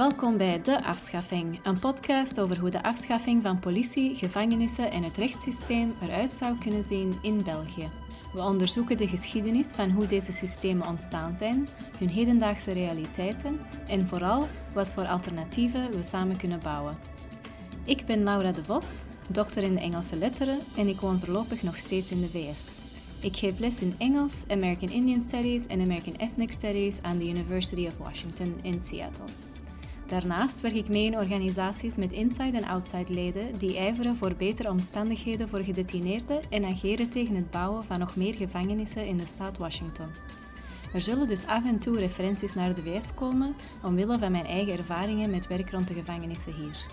Welkom bij De Afschaffing, een podcast over hoe de afschaffing van politie, gevangenissen en het rechtssysteem eruit zou kunnen zien in België. We onderzoeken de geschiedenis van hoe deze systemen ontstaan zijn, hun hedendaagse realiteiten en vooral wat voor alternatieven we samen kunnen bouwen. Ik ben Laura de Vos, dokter in de Engelse letteren en ik woon voorlopig nog steeds in de VS. Ik geef les in Engels, American Indian Studies en American Ethnic Studies aan de University of Washington in Seattle. Daarnaast werk ik mee in organisaties met inside- en outside-leden die ijveren voor betere omstandigheden voor gedetineerden en ageren tegen het bouwen van nog meer gevangenissen in de staat Washington. Er zullen dus af en toe referenties naar de VS komen omwille van mijn eigen ervaringen met werk rond de gevangenissen hier.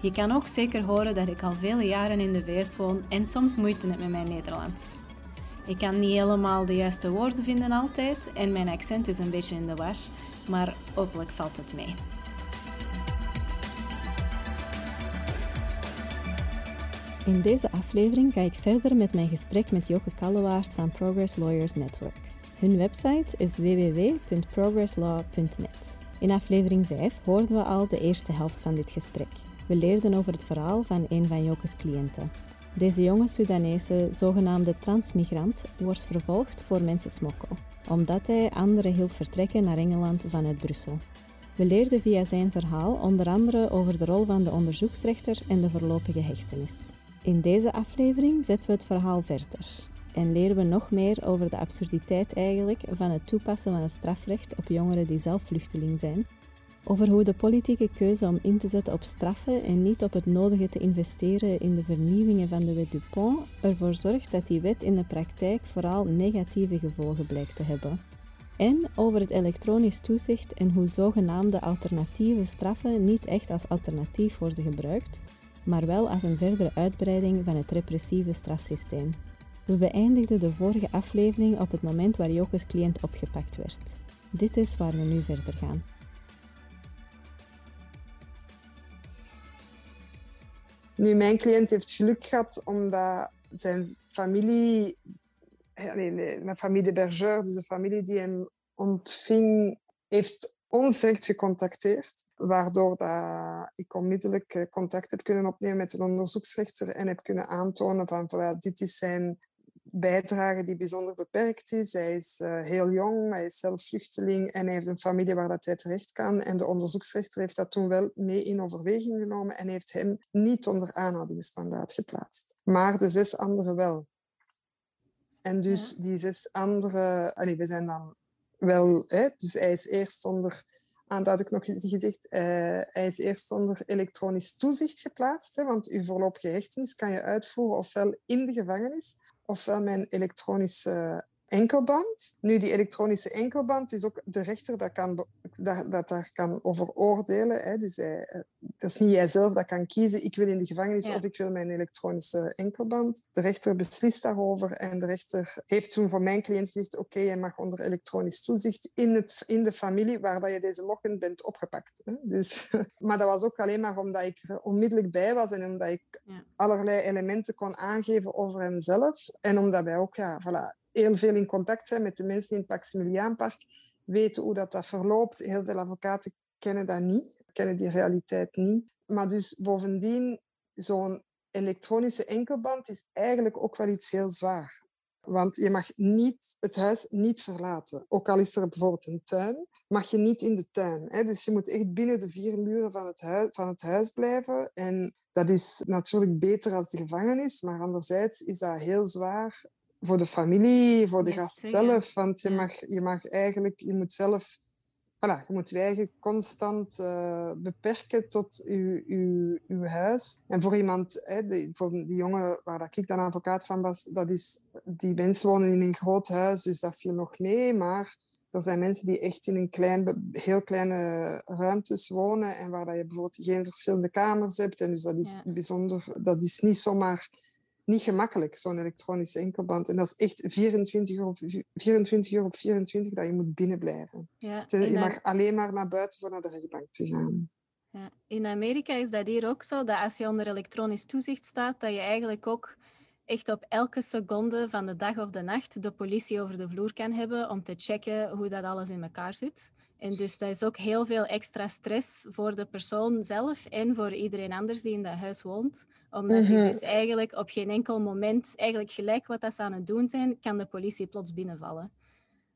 Je kan ook zeker horen dat ik al vele jaren in de VS woon en soms moeite heb met mijn Nederlands. Ik kan niet helemaal de juiste woorden vinden altijd en mijn accent is een beetje in de war, maar hopelijk valt het mee. In deze aflevering ga ik verder met mijn gesprek met Joke Kallewaard van Progress Lawyers Network. Hun website is www.progresslaw.net. In aflevering 5 hoorden we al de eerste helft van dit gesprek. We leerden over het verhaal van een van Joke's cliënten. Deze jonge Sudanese zogenaamde transmigrant wordt vervolgd voor mensensmokkel, omdat hij anderen hielp vertrekken naar Engeland vanuit Brussel. We leerden via zijn verhaal onder andere over de rol van de onderzoeksrechter en de voorlopige hechtenis. In deze aflevering zetten we het verhaal verder en leren we nog meer over de absurditeit eigenlijk van het toepassen van het strafrecht op jongeren die zelf vluchteling zijn, over hoe de politieke keuze om in te zetten op straffen en niet op het nodige te investeren in de vernieuwingen van de wet Dupont ervoor zorgt dat die wet in de praktijk vooral negatieve gevolgen blijkt te hebben. En over het elektronisch toezicht en hoe zogenaamde alternatieve straffen niet echt als alternatief worden gebruikt, maar wel als een verdere uitbreiding van het repressieve strafsysteem. We beëindigden de vorige aflevering op het moment waar Joke's cliënt opgepakt werd. Dit is waar we nu verder gaan. Nu, mijn cliënt heeft geluk gehad omdat zijn familie, nee, mijn familie de Bergeur, dus de familie die hem ontving, heeft ons direct gecontacteerd, waardoor dat ik onmiddellijk eh, contact heb kunnen opnemen met een onderzoeksrechter en heb kunnen aantonen van voilà, dit is zijn bijdrage die bijzonder beperkt is. Hij is uh, heel jong, hij is zelf vluchteling en hij heeft een familie waar dat hij terecht kan. En de onderzoeksrechter heeft dat toen wel mee in overweging genomen en heeft hem niet onder aanhoudingsmandaat geplaatst. Maar de zes anderen wel. En dus ja. die zes anderen... Allee, we zijn dan wel... Hè, dus hij is eerst onder... Aan dat ik nog gezegd, uh, hij is eerst onder elektronisch toezicht geplaatst. Hè, want uw voorlopige hechtenis kan je uitvoeren ofwel in de gevangenis ofwel mijn elektronische enkelband. Nu, die elektronische enkelband is ook de rechter dat, kan, dat, dat daar kan over oordelen. Hè. Dus hij, dat is niet jijzelf dat kan kiezen. Ik wil in de gevangenis ja. of ik wil mijn elektronische enkelband. De rechter beslist daarover en de rechter heeft toen voor mijn cliënt gezegd oké, okay, je mag onder elektronisch toezicht in, het, in de familie waar dat je deze login bent opgepakt. Hè. Dus, maar dat was ook alleen maar omdat ik er onmiddellijk bij was en omdat ik ja. allerlei elementen kon aangeven over hemzelf. En omdat wij ook, ja, voilà, heel veel in contact zijn met de mensen in het Maximiliaanpark, weten hoe dat, dat verloopt. Heel veel advocaten kennen dat niet, kennen die realiteit niet. Maar dus bovendien, zo'n elektronische enkelband is eigenlijk ook wel iets heel zwaar. Want je mag niet, het huis niet verlaten. Ook al is er bijvoorbeeld een tuin, mag je niet in de tuin. Hè? Dus je moet echt binnen de vier muren van het, huis, van het huis blijven. En dat is natuurlijk beter als de gevangenis, maar anderzijds is dat heel zwaar voor de familie, voor de yes, gast zelf. Want je, mag, je mag eigenlijk, je moet zelf, voilà, je moet je eigen constant uh, beperken tot je, je, je huis. En voor iemand, hè, voor die jongen waar dat ik dan advocaat van was, dat is, die mensen wonen in een groot huis, dus dat viel nog mee. Maar er zijn mensen die echt in een klein, heel kleine ruimtes wonen en waar dat je bijvoorbeeld geen verschillende kamers hebt. En dus dat is ja. bijzonder, dat is niet zomaar niet gemakkelijk, zo'n elektronische enkelband. En dat is echt 24 uur op 24, uur op 24 dat je moet binnenblijven. Ja, je mag alleen maar naar buiten voor naar de rechtbank te gaan. Ja. In Amerika is dat hier ook zo, dat als je onder elektronisch toezicht staat, dat je eigenlijk ook echt op elke seconde van de dag of de nacht de politie over de vloer kan hebben om te checken hoe dat alles in elkaar zit. En dus dat is ook heel veel extra stress voor de persoon zelf en voor iedereen anders die in dat huis woont. Omdat mm dus eigenlijk op geen enkel moment, eigenlijk gelijk wat dat ze aan het doen zijn, kan de politie plots binnenvallen.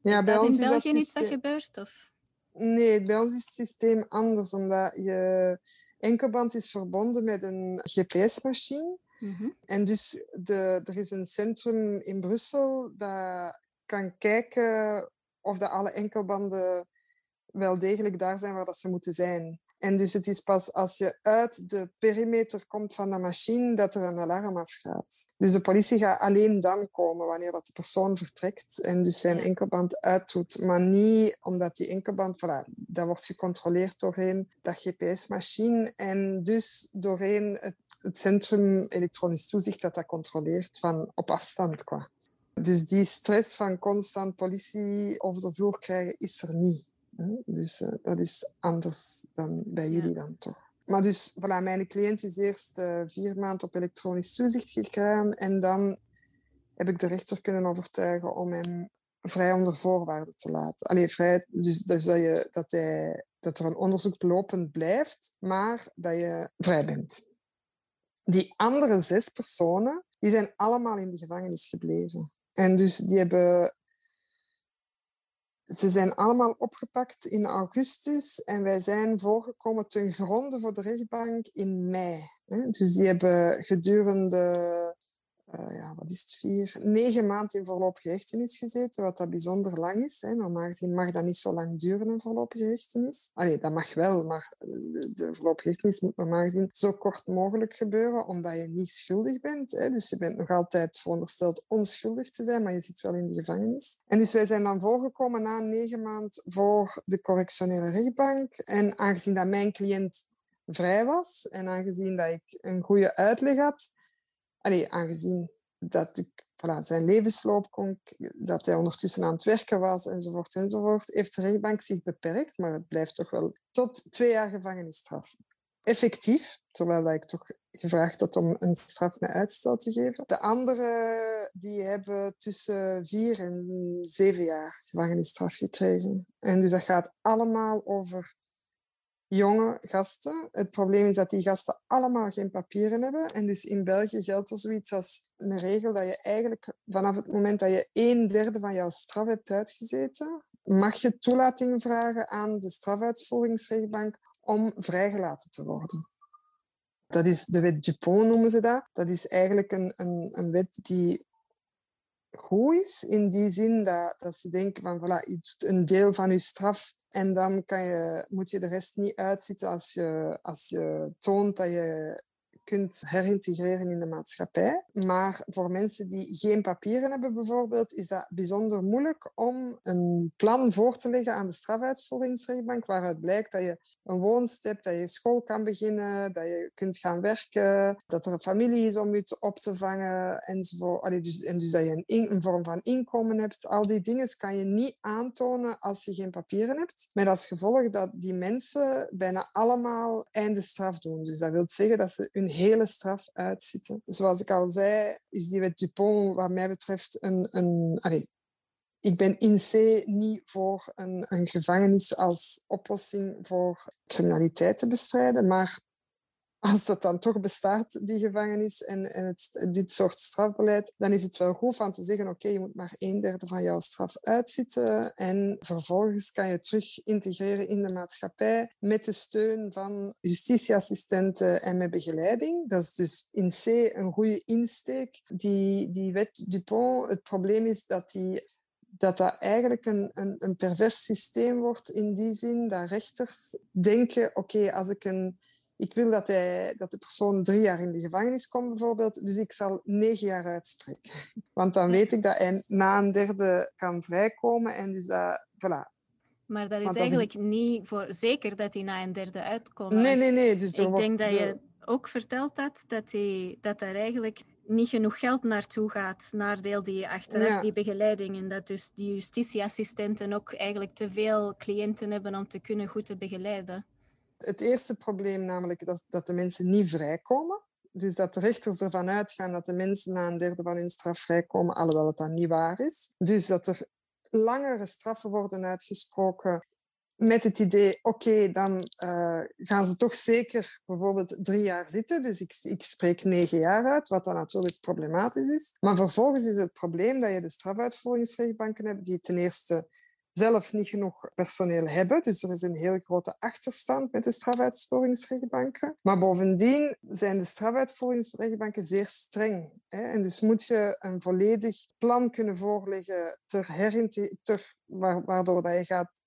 Ja, is bij dat ons in België niet dat gebeurt? Of? Nee, bij ons is het systeem anders, omdat je enkelband is verbonden met een GPS-machine. Mhm. En dus de, er is een centrum in Brussel dat kan kijken of de alle enkelbanden wel degelijk daar zijn waar dat ze moeten zijn. En dus het is pas als je uit de perimeter komt van de machine dat er een alarm afgaat. Dus de politie gaat alleen dan komen wanneer dat de persoon vertrekt en dus zijn enkelband uitdoet. Maar niet omdat die enkelband, voilà, dat wordt gecontroleerd doorheen dat GPS-machine en dus doorheen het, het centrum elektronisch toezicht dat dat controleert van op afstand. Qua. Dus die stress van constant politie over de vloer krijgen is er niet. Dus uh, dat is anders dan bij jullie dan toch. Maar dus, voilà, mijn cliënt is eerst uh, vier maanden op elektronisch toezicht gegaan en dan heb ik de rechter kunnen overtuigen om hem vrij onder voorwaarden te laten. Allee, vrij, dus, dus dat, je, dat, hij, dat er een onderzoek lopend blijft, maar dat je vrij bent. Die andere zes personen, die zijn allemaal in de gevangenis gebleven. En dus die hebben ze zijn allemaal opgepakt in augustus en wij zijn voorgekomen ten gronde voor de rechtbank in mei. Dus die hebben gedurende uh, ja, wat is het, vier, negen maanden in voorlopige hechtenis gezeten, wat dat bijzonder lang is. Hè. Normaal gezien mag dat niet zo lang duren, een voorlopige hechtenis. Allee, dat mag wel, maar de voorlopige hechtenis moet normaal gezien zo kort mogelijk gebeuren, omdat je niet schuldig bent. Hè. Dus je bent nog altijd verondersteld onschuldig te zijn, maar je zit wel in de gevangenis. En dus wij zijn dan voorgekomen na negen maanden voor de correctionele rechtbank. En aangezien dat mijn cliënt vrij was en aangezien dat ik een goede uitleg had, allee, aangezien dat ik voilà, zijn levensloop kon, dat hij ondertussen aan het werken was enzovoort enzovoort, heeft de rechtbank zich beperkt, maar het blijft toch wel tot twee jaar gevangenisstraf. Effectief, terwijl ik toch gevraagd had om een straf met uitstel te geven. De anderen die hebben tussen vier en zeven jaar gevangenisstraf gekregen. En dus dat gaat allemaal over jonge gasten. Het probleem is dat die gasten allemaal geen papieren hebben. En dus in België geldt er zoiets als een regel dat je eigenlijk vanaf het moment dat je een derde van jouw straf hebt uitgezeten, mag je toelating vragen aan de strafuitvoeringsrechtbank om vrijgelaten te worden. Dat is de wet Dupont, noemen ze dat. Dat is eigenlijk een, een, een wet die goed is, in die zin dat, dat ze denken van, voilà, je doet een deel van je straf en dan kan je, moet je de rest niet uitzitten als je, als je toont dat je kunt herintegreren in de maatschappij. Maar voor mensen die geen papieren hebben bijvoorbeeld, is dat bijzonder moeilijk om een plan voor te leggen aan de strafuitvoeringsrechtbank waaruit blijkt dat je een woonst hebt, dat je school kan beginnen, dat je kunt gaan werken, dat er een familie is om je op te vangen enzovoort. Dus, en dus dat je een, een vorm van inkomen hebt. Al die dingen kan je niet aantonen als je geen papieren hebt. Met als gevolg dat die mensen bijna allemaal einde straf doen. Dus dat wil zeggen dat ze hun hele straf uitzitten. Zoals ik al zei, is die wet Dupont wat mij betreft een... een ik ben in C niet voor een, een gevangenis als oplossing voor criminaliteit te bestrijden, maar als dat dan toch bestaat, die gevangenis en, dit soort strafbeleid, dan is het wel goed van te zeggen, oké, je moet maar een derde van jouw straf uitzitten en vervolgens kan je terug integreren in de maatschappij met de steun van justitieassistenten en met begeleiding. Dat is dus in C een goede insteek. Die, die wet Dupont, het probleem is dat die dat dat eigenlijk een, een, een pervers systeem wordt in die zin dat rechters denken, oké, als ik een ik wil dat, hij, dat de persoon drie jaar in de gevangenis komt, bijvoorbeeld. Dus ik zal negen jaar uitspreken. Want dan weet ik dat hij na een derde kan vrijkomen. En dus dat, voilà. Maar dat is eigenlijk niet voor zeker dat hij na een derde uitkomt. Nee, nee, nee. Dus ik denk dat je ook verteld had dat, hij, dat er eigenlijk niet genoeg geld naartoe gaat, nadeel die achteraf die begeleiding. En dat dus die justitieassistenten ook eigenlijk te veel cliënten hebben om te kunnen goed te begeleiden. Het eerste probleem namelijk dat, dat de mensen niet vrijkomen. Dus dat de rechters ervan uitgaan dat de mensen na een derde van hun straf vrijkomen, alhoewel het dan niet waar is. Dus dat er langere straffen worden uitgesproken met het idee, oké, dan uh, gaan ze toch zeker bijvoorbeeld drie jaar zitten. Dus ik, ik spreek negen jaar uit, wat dan natuurlijk problematisch is. Maar vervolgens is het probleem dat je de strafuitvoeringsrechtbanken hebt die ten eerste zelf niet genoeg personeel hebben. Dus er is een heel grote achterstand met de strafuitvoeringsrechtbanken. Maar bovendien zijn de strafuitvoeringsrechtbanken zeer streng. Hè? En dus moet je een volledig plan kunnen voorleggen ter ter, waardoor dat je gaat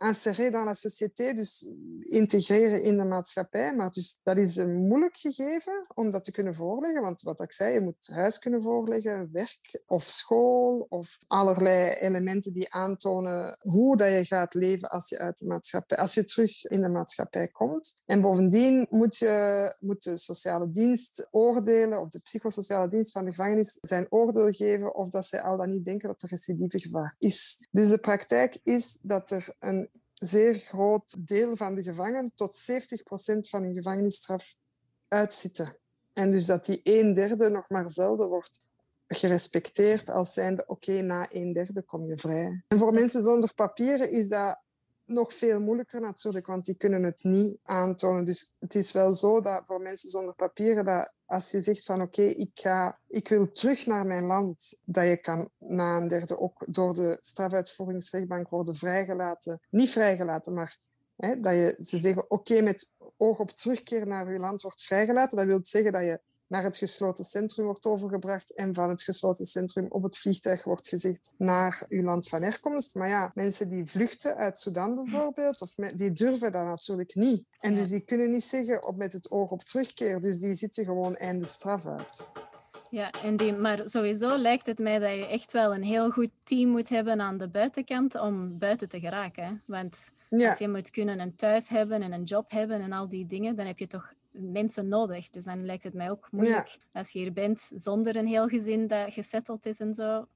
insérer dans la société, dus integreren in de maatschappij. Maar dus, dat is een moeilijk gegeven om dat te kunnen voorleggen. Want wat ik zei, je moet huis kunnen voorleggen, werk of school of allerlei elementen die aantonen hoe dat je gaat leven als je, uit de, maatschappij, als je terug in de maatschappij komt. En bovendien moet, je, moet de sociale dienst oordelen, of de psychosociale dienst van de gevangenis zijn oordeel geven of dat zij al dan niet denken dat er recidive gevaar is. Dus de praktijk is dat er een zeer groot deel van de gevangenen, tot 70% van hun gevangenisstraf, uitzitten. En dus dat die een derde nog maar zelden wordt gerespecteerd als zijnde oké, na een derde kom je vrij. En voor mensen zonder papieren is dat nog veel moeilijker natuurlijk, want die kunnen het niet aantonen. Dus het is wel zo dat voor mensen zonder papieren, dat als je zegt van oké, ik ik, ik wil terug naar mijn land, dat je kan na een derde ook door de strafuitvoeringsrechtbank worden vrijgelaten. Niet vrijgelaten, maar hè, dat je, ze zeggen oké, met oog op terugkeer naar je land wordt vrijgelaten. Dat wil zeggen dat je naar het gesloten centrum wordt overgebracht en van het gesloten centrum op het vliegtuig wordt gezegd naar uw land van herkomst. Maar ja, mensen die vluchten uit Sudan bijvoorbeeld, of die durven dat natuurlijk niet. En dus die kunnen niet zeggen op met het oog op terugkeer. Dus die zitten gewoon einde straf uit. Ja, en die, maar sowieso lijkt het mij dat je echt wel een heel goed team moet hebben aan de buitenkant om buiten te geraken. Want als je moet kunnen een thuis hebben en een job hebben en al die dingen, dan heb je toch mensen nodig. Dus dan lijkt het mij ook moeilijk als je hier bent zonder een heel gezin dat gesetteld is en zo.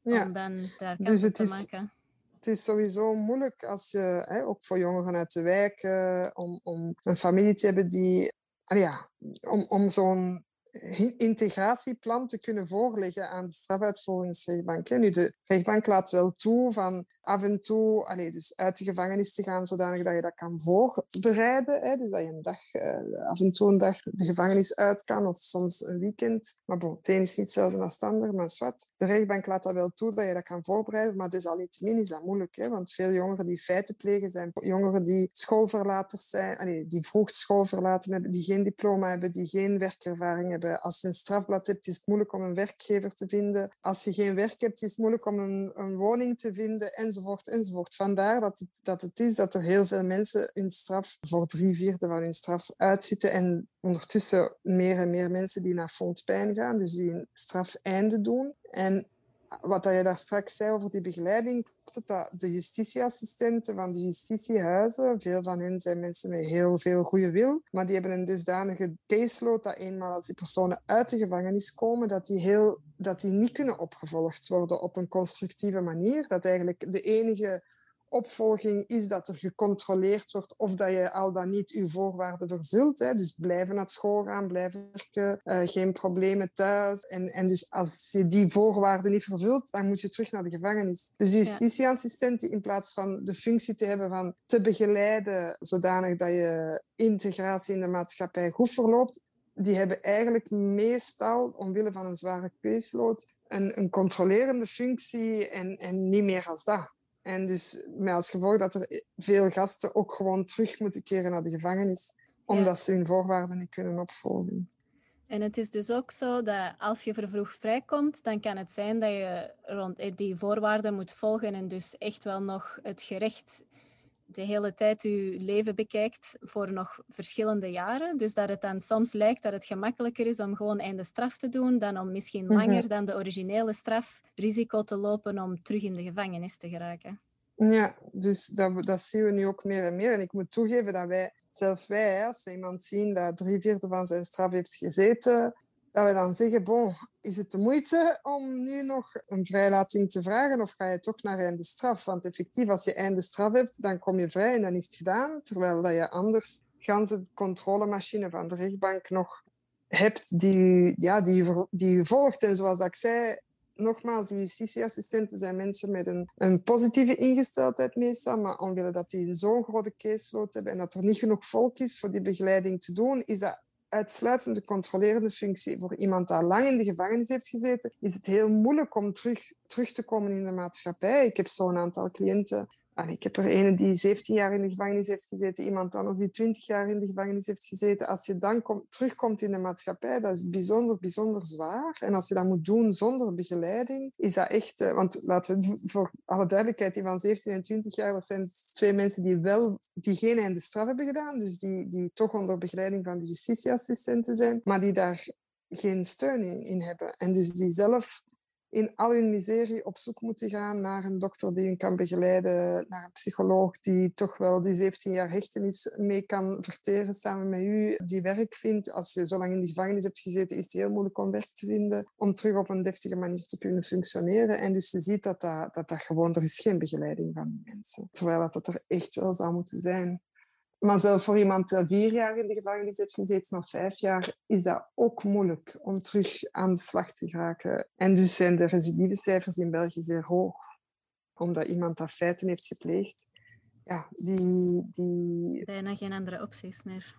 Ja. Om dan daar dus het te is, maken. Het is sowieso moeilijk als je, hè, ook voor jongeren uit de wijk, om, om een familie te hebben die, ja, om, om zo'n integratieplan te kunnen voorleggen aan de strafuitvoeringsrechtbank. Nu, de rechtbank laat wel toe van af en toe allez, dus uit de gevangenis te gaan, zodanig dat je dat kan voorbereiden. Hè? Dus dat je een dag, uh, af en toe een dag de gevangenis uit kan, of soms een weekend. Maar bon, is niet hetzelfde als het maar zwart. De rechtbank laat dat wel toe dat je dat kan voorbereiden, maar desalniettemin is dat moeilijk. Hè? Want veel jongeren die feiten plegen, zijn jongeren die schoolverlaters zijn, allez, die vroeg school verlaten hebben, die geen diploma hebben, die geen werkervaring hebben als je een strafblad hebt, is het moeilijk om een werkgever te vinden. Als je geen werk hebt, is het moeilijk om een, een woning te vinden, enzovoort, enzovoort. Vandaar dat het, dat het is dat er heel veel mensen hun straf voor drie vierde van hun straf uitzitten en ondertussen meer en meer mensen die naar fondpijn gaan, dus die een straf einde doen. En wat je daar straks zei over die begeleiding, dat de justitieassistenten van de justitiehuizen, veel van hen zijn mensen met heel veel goede wil, maar die hebben een dusdanige caseload dat eenmaal als die personen uit de gevangenis komen, dat die, heel, dat die niet kunnen opgevolgd worden op een constructieve manier. Dat eigenlijk de enige opvolging is dat er gecontroleerd wordt of dat je al dan niet je voorwaarden vervult. Hè. Dus blijven naar school gaan, blijven werken, uh, geen problemen thuis. En, en dus als je die voorwaarden niet vervult, dan moet je terug naar de gevangenis. Dus de justitieassistent in plaats van de functie te hebben van te begeleiden zodanig dat je integratie in de maatschappij goed verloopt, die hebben eigenlijk meestal, omwille van een zware caseload, een, een controlerende functie en, en niet meer als dat. En dus met als gevolg dat er veel gasten ook gewoon terug moeten keren naar de gevangenis, omdat ze hun voorwaarden niet kunnen opvolgen. En het is dus ook zo dat als je vervroegd vrijkomt, dan kan het zijn dat je rond eh, die voorwaarden moet volgen en dus echt wel nog het gerecht de hele tijd je leven bekijkt voor nog verschillende jaren. Dus dat het dan soms lijkt dat het gemakkelijker is om gewoon einde straf te doen dan om misschien mhm. langer dan de originele straf risico te lopen om terug in de gevangenis te geraken. Ja, dus dat, dat zien we nu ook meer en meer. En ik moet toegeven dat wij, zelf wij, als we iemand zien dat drie vierde van zijn straf heeft gezeten, dat we dan zeggen, bon, is het de moeite om nu nog een vrijlating te vragen of ga je toch naar einde straf? Want effectief, als je einde straf hebt, dan kom je vrij en dan is het gedaan. Terwijl dat je anders de controlemachine van de rechtbank nog hebt die, ja, die, die je volgt. En zoals ik zei, nogmaals, die justitieassistenten zijn mensen met een, een positieve ingesteldheid meestal, maar omwille dat die zo'n grote caseload hebben en dat er niet genoeg volk is voor die begeleiding te doen, is dat uitsluitend de controlerende functie. Voor iemand die lang in de gevangenis heeft gezeten, is het heel moeilijk om terug, terug te komen in de maatschappij. Ik heb zo'n aantal cliënten ik heb er een die 17 jaar in de gevangenis heeft gezeten, iemand anders die 20 jaar in de gevangenis heeft gezeten. Als je dan kom, terugkomt in de maatschappij, dat is bijzonder, bijzonder zwaar. En als je dat moet doen zonder begeleiding, is dat echt... Eh, want laten we voor alle duidelijkheid, die van 17 en 20 jaar, dat zijn twee mensen die wel die geen einde straf hebben gedaan, dus die, die toch onder begeleiding van de justitieassistenten zijn, maar die daar geen steun in hebben. En dus die zelf in al hun miserie op zoek moeten gaan naar een dokter die hen kan begeleiden, naar een psycholoog die toch wel die 17 jaar hechtenis mee kan verteren samen met u, die werk vindt. Als je zo lang in de gevangenis hebt gezeten, is het heel moeilijk om werk te vinden, om terug op een deftige manier te kunnen functioneren. En dus je ziet dat dat, dat, dat gewoon, er is geen begeleiding van die mensen. Terwijl dat, dat er echt wel zou moeten zijn. Maar zelfs voor iemand die vier jaar in de gevangenis heeft gezeten, nog vijf jaar, is dat ook moeilijk om terug aan de slag te geraken. En dus zijn de recidivecijfers in België zeer hoog. Omdat iemand dat feiten heeft gepleegd. Ja, die, die... Bijna geen andere opties meer.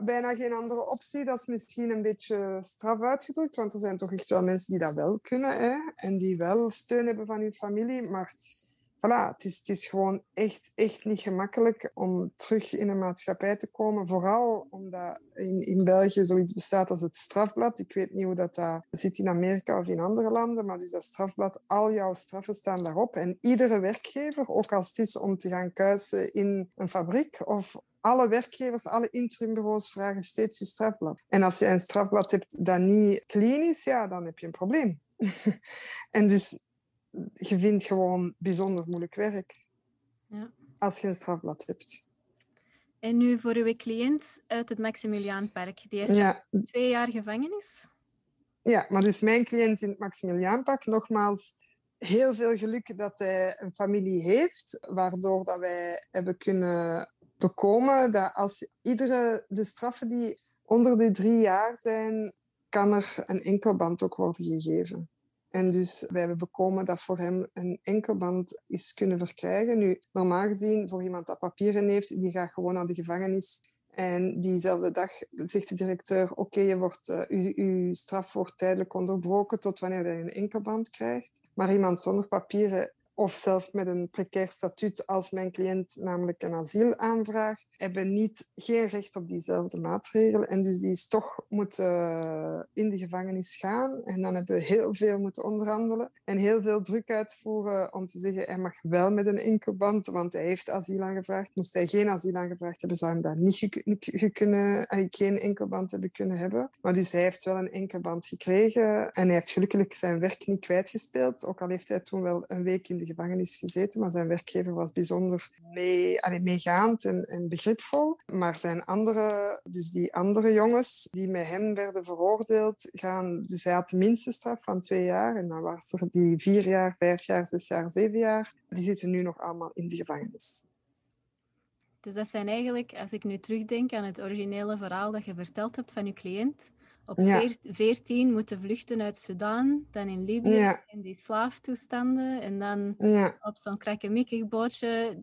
bijna geen andere optie. Dat is misschien een beetje straf uitgedrukt, want er zijn toch echt wel mensen die dat wel kunnen. Hè? En die wel steun hebben van hun familie. Maar voilà, het is, het is gewoon echt, echt niet gemakkelijk om terug in een maatschappij te komen. Vooral omdat in, in België zoiets bestaat als het strafblad. Ik weet niet hoe dat, dat zit in Amerika of in andere landen, maar dus dat strafblad, al jouw straffen staan daarop. En iedere werkgever, ook als het is om te gaan kuisen in een fabriek of alle werkgevers, alle interimbureaus vragen steeds je strafblad. En als je een strafblad hebt dat niet clean is, ja, dan heb je een probleem. en dus je vindt gewoon bijzonder moeilijk werk ja. als je een strafblad hebt. En nu voor uw cliënt uit het Maximiliaanpark, die heeft ja. twee jaar gevangenis? Ja, maar dus mijn cliënt in het Maximiliaanpark, nogmaals, heel veel geluk dat hij een familie heeft, waardoor dat wij hebben kunnen bekomen dat als iedere de straffen die onder de drie jaar zijn, kan er een enkelband ook worden gegeven. En dus wij hebben bekomen dat voor hem een enkelband is kunnen verkrijgen. Nu, normaal gezien, voor iemand dat papieren heeft, die gaat gewoon naar de gevangenis. En diezelfde dag zegt de directeur, oké, je wordt, uh, uw, straf wordt tijdelijk onderbroken tot wanneer je een enkelband krijgt. Maar iemand zonder papieren of zelf met een precair statuut als mijn cliënt, namelijk een asielaanvraag, hebben niet, geen recht op diezelfde maatregelen. En dus die is toch moeten eh, in de gevangenis gaan. En dan hebben we heel veel moeten onderhandelen en heel veel druk uitvoeren om te zeggen, hij mag wel met een enkelband, want hij heeft asiel aangevraagd. Moest hij geen asiel aangevraagd hebben, zou hij dat niet kunnen, geen enkelband hebben kunnen hebben. Maar dus hij heeft wel een enkelband gekregen en hij heeft gelukkig zijn werk niet kwijtgespeeld. Ook al heeft hij toen wel een week in de gevangenis gezeten, maar zijn werkgever was bijzonder mee, allee, meegaand en, en begripvol. Maar zijn andere, dus die andere jongens die met hem werden veroordeeld, gaan, dus hij had de minste straf van twee jaar en dan was er die vier jaar, vijf jaar, zes jaar, zeven jaar. Die zitten nu nog allemaal in de gevangenis. Dus dat zijn eigenlijk, als ik nu terugdenk aan het originele verhaal dat je verteld hebt van je cliënt, op ja. 14 moeten vluchten uit Sudan, dan in Libië in die slaaftoestanden en dan op zo'n krakkemikkig bootje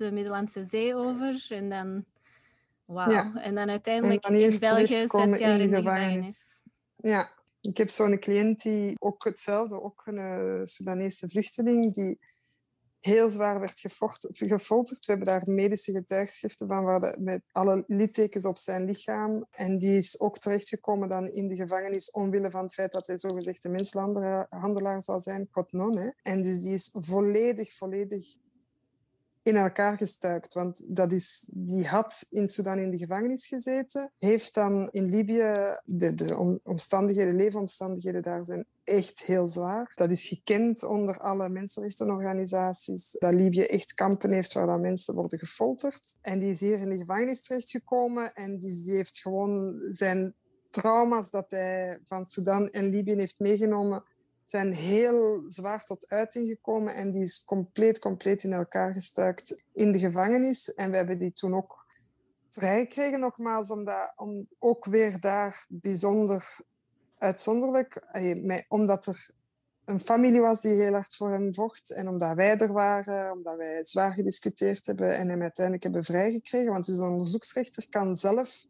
de Middellandse Zee over en dan wauw. En dan uiteindelijk in België zes jaar in de, gevangenis. Ja, ik heb zo'n cliënt die ook hetzelfde, ook een uh, Sudanese vluchteling, die heel zwaar werd gefolterd. We hebben daar medische getuigschriften van waar met alle littekens op zijn lichaam. En die is ook terechtgekomen dan in de gevangenis omwille van het feit dat hij zogezegd een menshandelaar zou zijn, non. En dus die is volledig, volledig in elkaar gestuikt. Want dat is, die had in Sudan in de gevangenis gezeten, heeft dan in Libië, de, de omstandigheden, leefomstandigheden daar zijn echt heel zwaar. Dat is gekend onder alle mensenrechtenorganisaties, dat Libië echt kampen heeft waar dat mensen worden gefolterd. En die is hier in de gevangenis terechtgekomen en die, die heeft gewoon zijn trauma's dat hij van Sudan en Libië heeft meegenomen zijn heel zwaar tot uiting gekomen en die is compleet, compleet in elkaar gestuikt in de gevangenis. En we hebben die toen ook vrijgekregen, nogmaals, omdat, om ook weer daar bijzonder uitzonderlijk, omdat er een familie was die heel hard voor hem vocht. En omdat wij er waren, omdat wij zwaar gediscuteerd hebben en hem uiteindelijk hebben vrijgekregen. Want dus een onderzoeksrechter kan zelf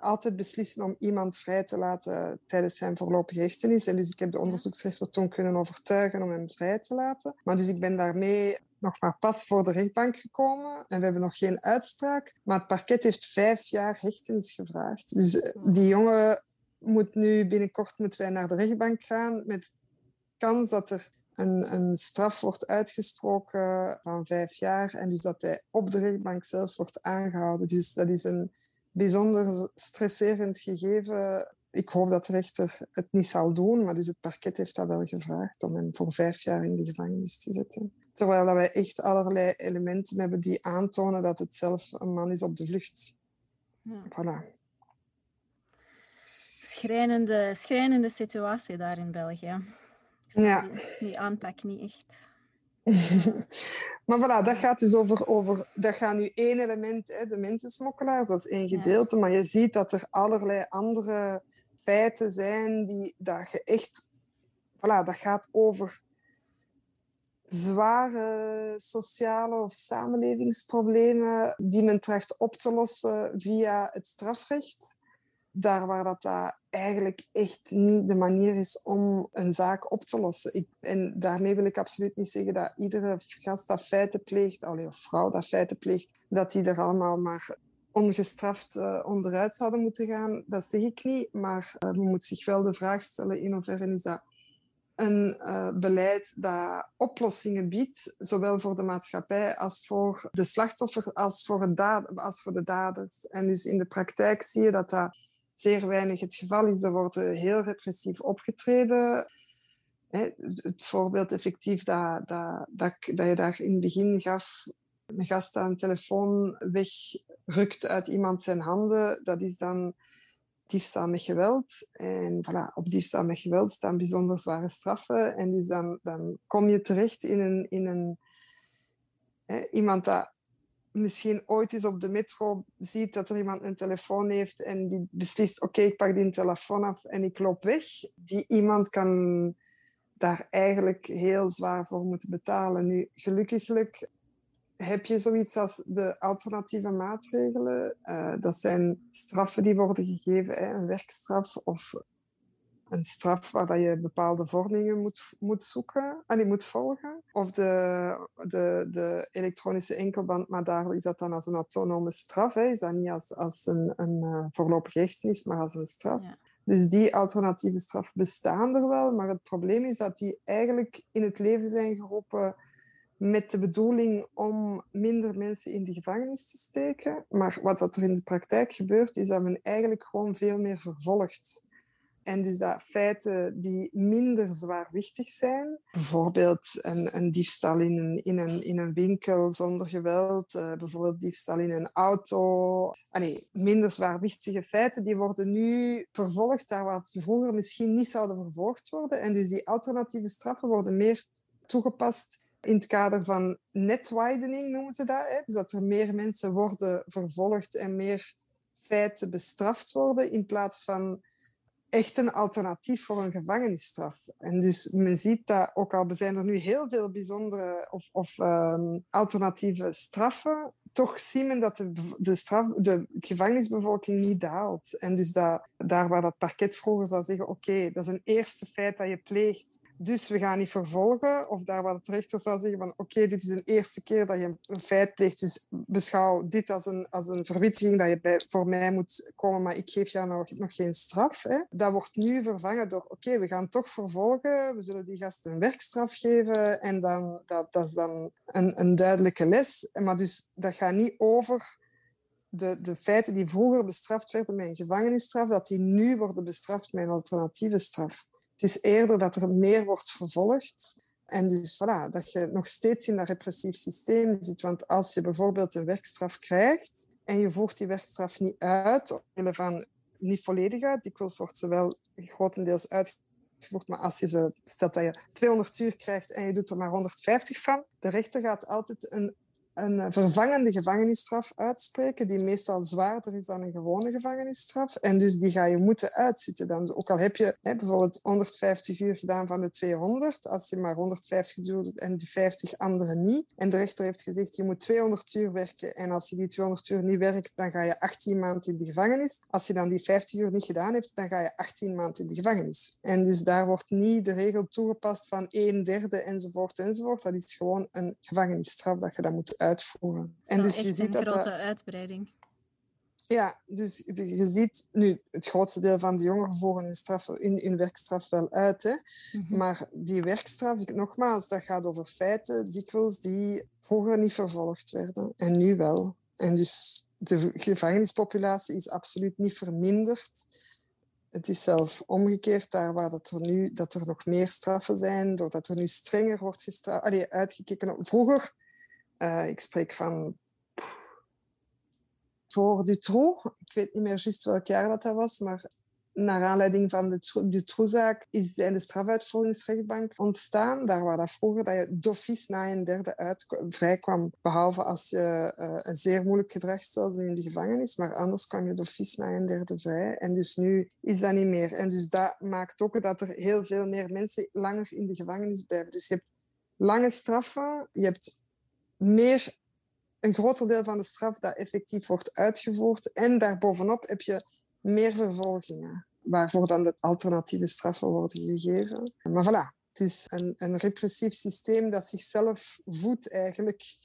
altijd beslissen om iemand vrij te laten tijdens zijn voorlopige hechtenis. En dus ik heb de onderzoeksrechter toen kunnen overtuigen om hem vrij te laten. Maar dus ik ben daarmee nog maar pas voor de rechtbank gekomen en we hebben nog geen uitspraak. Maar het parket heeft vijf jaar hechtenis gevraagd. Dus die jongen moet nu binnenkort moeten wij naar de rechtbank gaan met kans dat er een, een, straf wordt uitgesproken van vijf jaar en dus dat hij op de rechtbank zelf wordt aangehouden. Dus dat is een bijzonder stresserend gegeven. Ik hoop dat de rechter het niet zal doen, maar dus het parket heeft dat wel gevraagd om hem voor vijf jaar in de gevangenis te zetten. Terwijl dat wij echt allerlei elementen hebben die aantonen dat het zelf een man is op de vlucht. Ja. Voilà. Schrijnende, schrijnende situatie daar in België. Ja. Die, die aanpak niet echt. maar voilà, dat gaat dus over, over dat gaat nu één element, hè, de mensensmokkelaars, dat is één gedeelte, maar je ziet dat er allerlei andere feiten zijn die dat je echt, voilà, dat gaat over zware sociale of samenlevingsproblemen die men tracht op te lossen via het strafrecht daar waar dat, eigenlijk echt niet de manier is om een zaak op te lossen. Ik, en daarmee wil ik absoluut niet zeggen dat iedere gast dat feiten pleegt, of vrouw dat feiten pleegt, dat die er allemaal maar ongestraft uh, onderuit zouden moeten gaan. Dat zeg ik niet, maar uh, men moet zich wel de vraag stellen in hoeverre is dat een uh, beleid dat oplossingen biedt, zowel voor de maatschappij als voor de slachtoffer, als voor, het als voor de daders. En dus in de praktijk zie je dat dat zeer weinig het geval is. Er wordt heel repressief opgetreden. Het voorbeeld effectief dat, dat, dat, dat je daar in het begin gaf, een gast aan een telefoon wegrukt uit iemand zijn handen, dat is dan diefstal met geweld. En voilà, op diefstal met geweld staan bijzonder zware straffen. En dus dan, kom je terecht in een... In een hè, iemand dat misschien ooit eens op de metro ziet dat er iemand een telefoon heeft en die beslist, oké, ik pak die telefoon af en ik loop weg. Die iemand kan daar eigenlijk heel zwaar voor moeten betalen. Nu, gelukkiglijk heb je zoiets als de alternatieve maatregelen. Uh, dat zijn straffen die worden gegeven, hè, een werkstraf of een straf waar dat je bepaalde vormingen moet, moet zoeken en die moet volgen. Of de, de, de elektronische enkelband, maar daar is dat dan als een autonome straf. Hè. Is dat niet als, als een, een uh, voorlopige hechtenis, maar als een straf. Dus die alternatieve straf bestaan er wel, maar het probleem is dat die eigenlijk in het leven zijn geroepen met de bedoeling om minder mensen in de gevangenis te steken. Maar wat dat er in de praktijk gebeurt, is dat men eigenlijk gewoon veel meer vervolgt. En dus dat feiten die minder zwaarwichtig zijn, bijvoorbeeld een, een diefstal in een, in, een, in een winkel zonder geweld, uh, bijvoorbeeld diefstal in een auto. Minder zwaarwichtige feiten, die worden nu vervolgd daar waar vroeger misschien niet zouden vervolgd worden. En dus die alternatieve straffen worden meer toegepast in het kader van netwidening, noemen ze dat. Dus dat er meer mensen worden vervolgd en meer feiten bestraft worden in plaats van echt een alternatief voor een gevangenisstraf. En dus men ziet dat, ook al zijn er nu heel veel bijzondere of, of ehm, alternatieve straffen, toch zien men dat de, de, straf, de gevangenisbevolking niet daalt. En dus daar waar dat parket vroeger zou zeggen, oké, dat is een eerste feit dat je pleegt, dus we gaan niet vervolgen. Of daar waar de rechter zou zeggen van, oké, dit is een eerste keer dat je een feit pleegt, dus beschouw dit als een, als een verwittiging dat je bij, voor mij moet komen, maar ik geef jou nog, nog geen straf. Hè. Dat wordt nu vervangen door, oké, we gaan toch vervolgen, we zullen die gasten een werkstraf geven en dan, dat, dat is dan een, een duidelijke les. Maar dus dat gaat niet over de, de feiten die vroeger bestraft werden met een gevangenisstraf, dat die nu worden bestraft met een alternatieve straf. Het is eerder dat er meer wordt vervolgd. En dus voilà, dat je nog steeds in dat repressief systeem zit. Want als je bijvoorbeeld een werkstraf krijgt en je voert die werkstraf niet uit, omwille van niet volledig uit, dikwijls wordt ze wel grotendeels uitgevoerd, maar als je ze, stelt dat je 200 uur krijgt en je doet er maar 150 van, de rechter gaat altijd een een vervangende gevangenisstraf uitspreken, die meestal zwaarder is dan een gewone gevangenisstraf. En dus die ga je moeten uitzitten. Dan, ook al heb je hè, bijvoorbeeld 150 uur gedaan van de 200, als je maar 150 doet en die 50 anderen niet. En de rechter heeft gezegd, je moet 200 uur werken. En als je die 200 uur niet werkt, dan ga je 18 maanden in de gevangenis. Als je dan die 50 uur niet gedaan hebt, dan ga je 18 maanden in de gevangenis. En dus daar wordt niet de regel toegepast van een derde enzovoort enzovoort. Dat is gewoon een gevangenisstraf dat je dat moet uitvoeren. En dus je ziet een dat grote uitbreiding. Ja, dus je ziet nu het grootste deel van de jongeren volgen hun, straf, hun, werkstraf wel uit. Hè? Mhm. Maar die werkstraf, nogmaals, dat gaat over feiten dikwijls die vroeger niet vervolgd werden en nu wel. En dus de gevangenispopulatie is absoluut niet verminderd. Het is zelf omgekeerd, daar waar dat er nu dat er nog meer straffen zijn, doordat er nu strenger wordt gestraft, uitgekeken. Vroeger, uh, ik spreek van voor Dutroux. Ik weet niet meer juist welk jaar dat, dat was, maar naar aanleiding van de Dutroux-zaak is de strafuitvoeringsrechtbank ontstaan. Daar waar dat vroeger dat je d'office na een derde uit vrijkwam, behalve als je uh, een zeer moeilijk gedrag stelde in de gevangenis, maar anders kwam je d'office na een derde vrij. En dus nu is dat niet meer. En dus dat maakt ook dat er heel veel meer mensen langer in de gevangenis blijven. Dus je hebt lange straffen, je hebt meer een groter deel van de straf dat effectief wordt uitgevoerd. En daarbovenop heb je meer vervolgingen, waarvoor dan de alternatieve straffen worden gegeven. Maar voilà, het is een, een repressief systeem dat zichzelf voedt eigenlijk.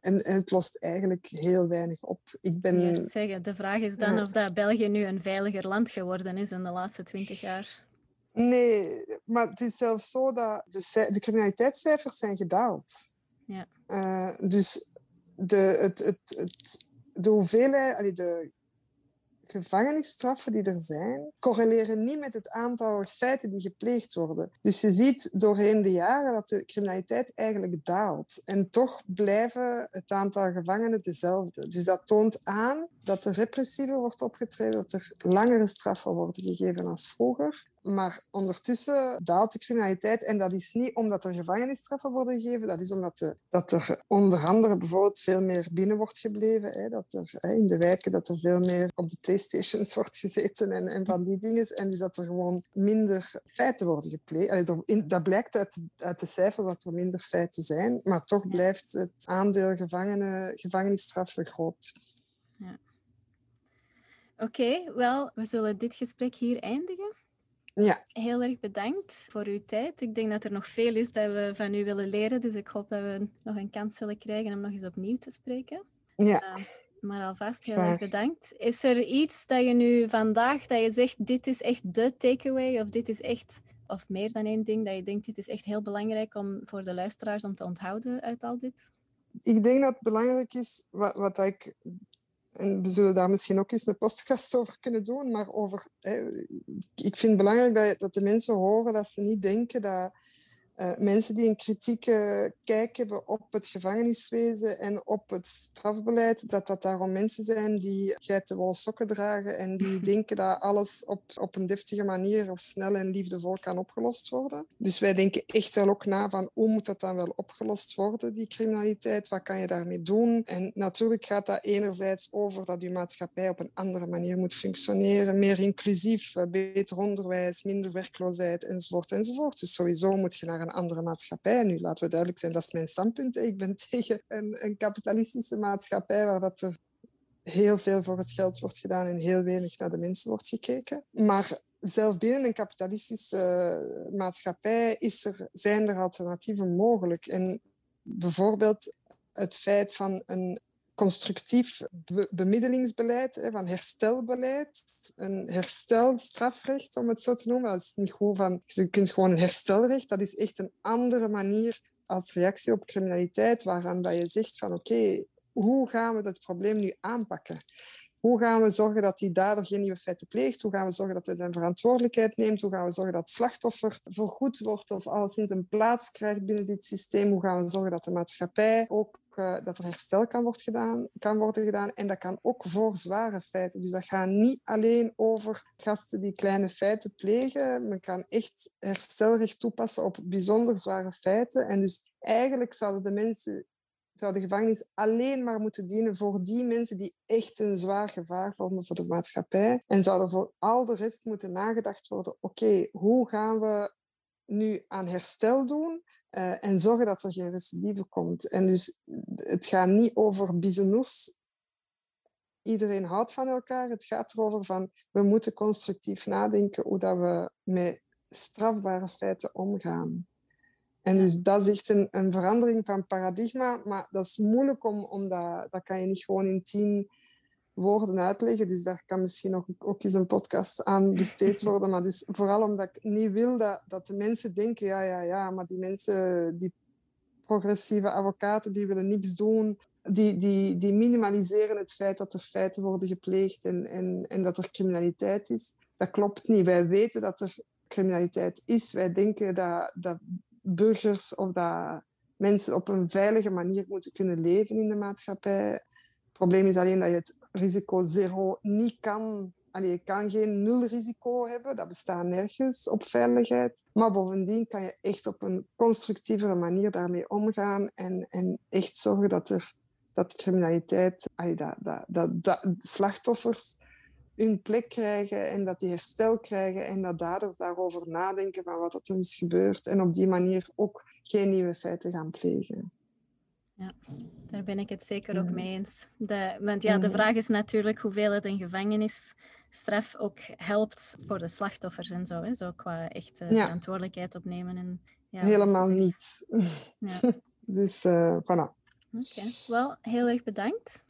En, het lost eigenlijk heel weinig op. Ik ben... Juist zeggen, de vraag is dan of dat België nu een veiliger land geworden is in de laatste twintig jaar. Nee, maar het is zelfs zo dat de, de criminaliteitscijfers zijn gedaald. Ja. Uh, dus de, het, het, het, de hoeveelheid, de gevangenisstraffen die er zijn, correleren niet met het aantal feiten die gepleegd worden. Dus je ziet doorheen de jaren dat de criminaliteit eigenlijk daalt. En toch blijven het aantal gevangenen dezelfde. Dus dat toont aan dat er repressiever wordt opgetreden, dat er langere straffen worden gegeven als vroeger. Maar ondertussen daalt de criminaliteit. En dat is niet omdat er gevangenisstraffen worden gegeven. Dat is omdat de, dat er onder andere bijvoorbeeld veel meer binnen wordt gebleven. Hè. Dat er hè, in de wijken dat er veel meer op de playstations wordt gezeten en, en van die dingen. En dus dat er gewoon minder feiten worden gepleegd. dat blijkt uit, uit de cijfer dat er minder feiten zijn. Maar toch blijft het aandeel gevangenen, gevangenisstraffen groot. Ja. Oké, wel, we zullen dit gesprek hier eindigen. Ja. Heel erg bedankt voor uw tijd. Ik denk dat er nog veel is dat we van u willen leren. Dus ik hoop dat we nog een kans willen krijgen om nog eens opnieuw te spreken. Ja. Uh, maar alvast heel erg bedankt. Is er iets dat je nu vandaag, dat je zegt, dit is echt de takeaway? Of dit is echt, of meer dan één ding, dat je denkt, dit is echt heel belangrijk om voor de luisteraars om te onthouden uit al dit? Ik denk dat het belangrijk is, wat, wat ik en we zullen daar misschien ook eens een podcast over kunnen doen, maar over, ik vind het belangrijk dat, dat de mensen horen dat ze niet denken dat uh, mensen die een kritieke kijk hebben op het gevangeniswezen en op het strafbeleid, dat dat daarom mensen zijn die geitenwolle sokken dragen en die denken dat alles op, op een deftige manier of snel en liefdevol kan opgelost worden. Dus wij denken echt wel ook na van hoe moet dat dan wel opgelost worden, die criminaliteit? Wat kan je daarmee doen? En natuurlijk gaat dat enerzijds over dat je maatschappij op een andere manier moet functioneren, meer inclusief, eh, beter onderwijs, minder werkloosheid enzovoort enzovoort. Dus sowieso moet je naar een andere maatschappij. Nu, laten we duidelijk zijn, dat is mijn standpunt. Ik ben tegen een, een kapitalistische maatschappij waar dat er heel veel voor het geld wordt gedaan en heel weinig naar de mensen wordt gekeken. Maar zelfs binnen een kapitalistische maatschappij is er, zijn er alternatieven mogelijk. En bijvoorbeeld het feit van een constructief bemiddelingsbeleid, van herstelbeleid, een herstelstrafrecht, om het zo te noemen. Dat is niet gewoon je kunt gewoon een herstelrecht, dat is echt een andere manier als reactie op criminaliteit, waaraan dat je zegt van oké, hoe gaan we dat probleem nu aanpakken? Hoe gaan we zorgen dat die dader geen nieuwe feiten pleegt? Hoe gaan we zorgen dat hij zijn verantwoordelijkheid neemt? Hoe gaan we zorgen dat slachtoffer vergoed wordt of alleszins een plaats krijgt binnen dit systeem? Hoe gaan we zorgen dat de maatschappij ook uh, dat er herstel kan, wordt gedaan, kan worden gedaan? En dat kan ook voor zware feiten. Dus dat gaat niet alleen over gasten die kleine feiten plegen. Men kan echt herstelrecht toepassen op bijzonder zware feiten. En dus eigenlijk zouden de mensen zou de gevangenis alleen maar moeten dienen voor die mensen die echt een zwaar gevaar vormen voor de maatschappij. En zou er voor al de rest moeten nagedacht worden, oké, hoe gaan we nu aan herstel doen uh, en zorgen dat er geen recidive komt. En dus het gaat niet over bisounours. Iedereen houdt van elkaar. Het gaat erover van we moeten constructief nadenken hoe dat we met strafbare feiten omgaan. En dus dat is echt een, een verandering van paradigma, maar dat is moeilijk om, om dat, dat kan je niet gewoon in tien woorden uitleggen. Dus daar kan misschien nog ook eens een podcast aan besteed worden. Maar dus vooral omdat ik niet wil dat, dat de mensen denken, ja, ja, ja, maar die mensen, die progressieve advocaten, die willen niks doen. Die, die, die minimaliseren het feit dat er feiten worden gepleegd en, en, en dat er criminaliteit is. Dat klopt niet. Wij weten dat er criminaliteit is. Wij denken dat, dat burgers of dat mensen op een veilige manier moeten kunnen leven in de maatschappij. Het probleem is alleen dat je het risico zero niet kan. Allee, je kan geen nul risico hebben, dat bestaat nergens op veiligheid. Maar bovendien kan je echt op een constructievere manier daarmee omgaan en, en echt zorgen dat, er, dat criminaliteit, dat, dat, dat, dat slachtoffers hun plek krijgen en dat die herstel krijgen en dat daders daarover nadenken van wat er is gebeurd en op die manier ook geen nieuwe feiten gaan plegen. Ja, daar ben ik het zeker ook mee eens. De, want ja, de vraag is natuurlijk hoeveel het een gevangenisstraf ook helpt voor de slachtoffers en zo. Hè? Zo qua echte verantwoordelijkheid opnemen. En, ja, Helemaal niet. Ja. dus uh, voilà. Oké, wel heel erg bedankt.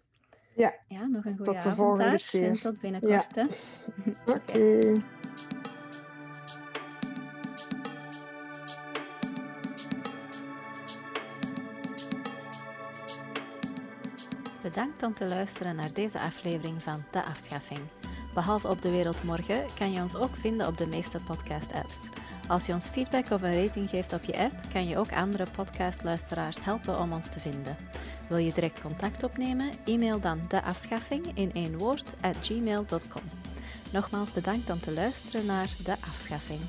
Ja. ja, nog een goede tot de volgende daar. keer. En tot binnenkort. Ja. Oké. Bedankt om te luisteren naar deze aflevering van De Afschaffing. Behalve op De Wereld Morgen kan je ons ook vinden op de meeste podcast-apps. Als je ons feedback of een rating geeft op je app, kan je ook andere podcastluisteraars helpen om ons te vinden. Wil je direct contact opnemen? E-mail dan deafschaffing in één woord at gmail.com. Nogmaals bedankt om te luisteren naar De Afschaffing.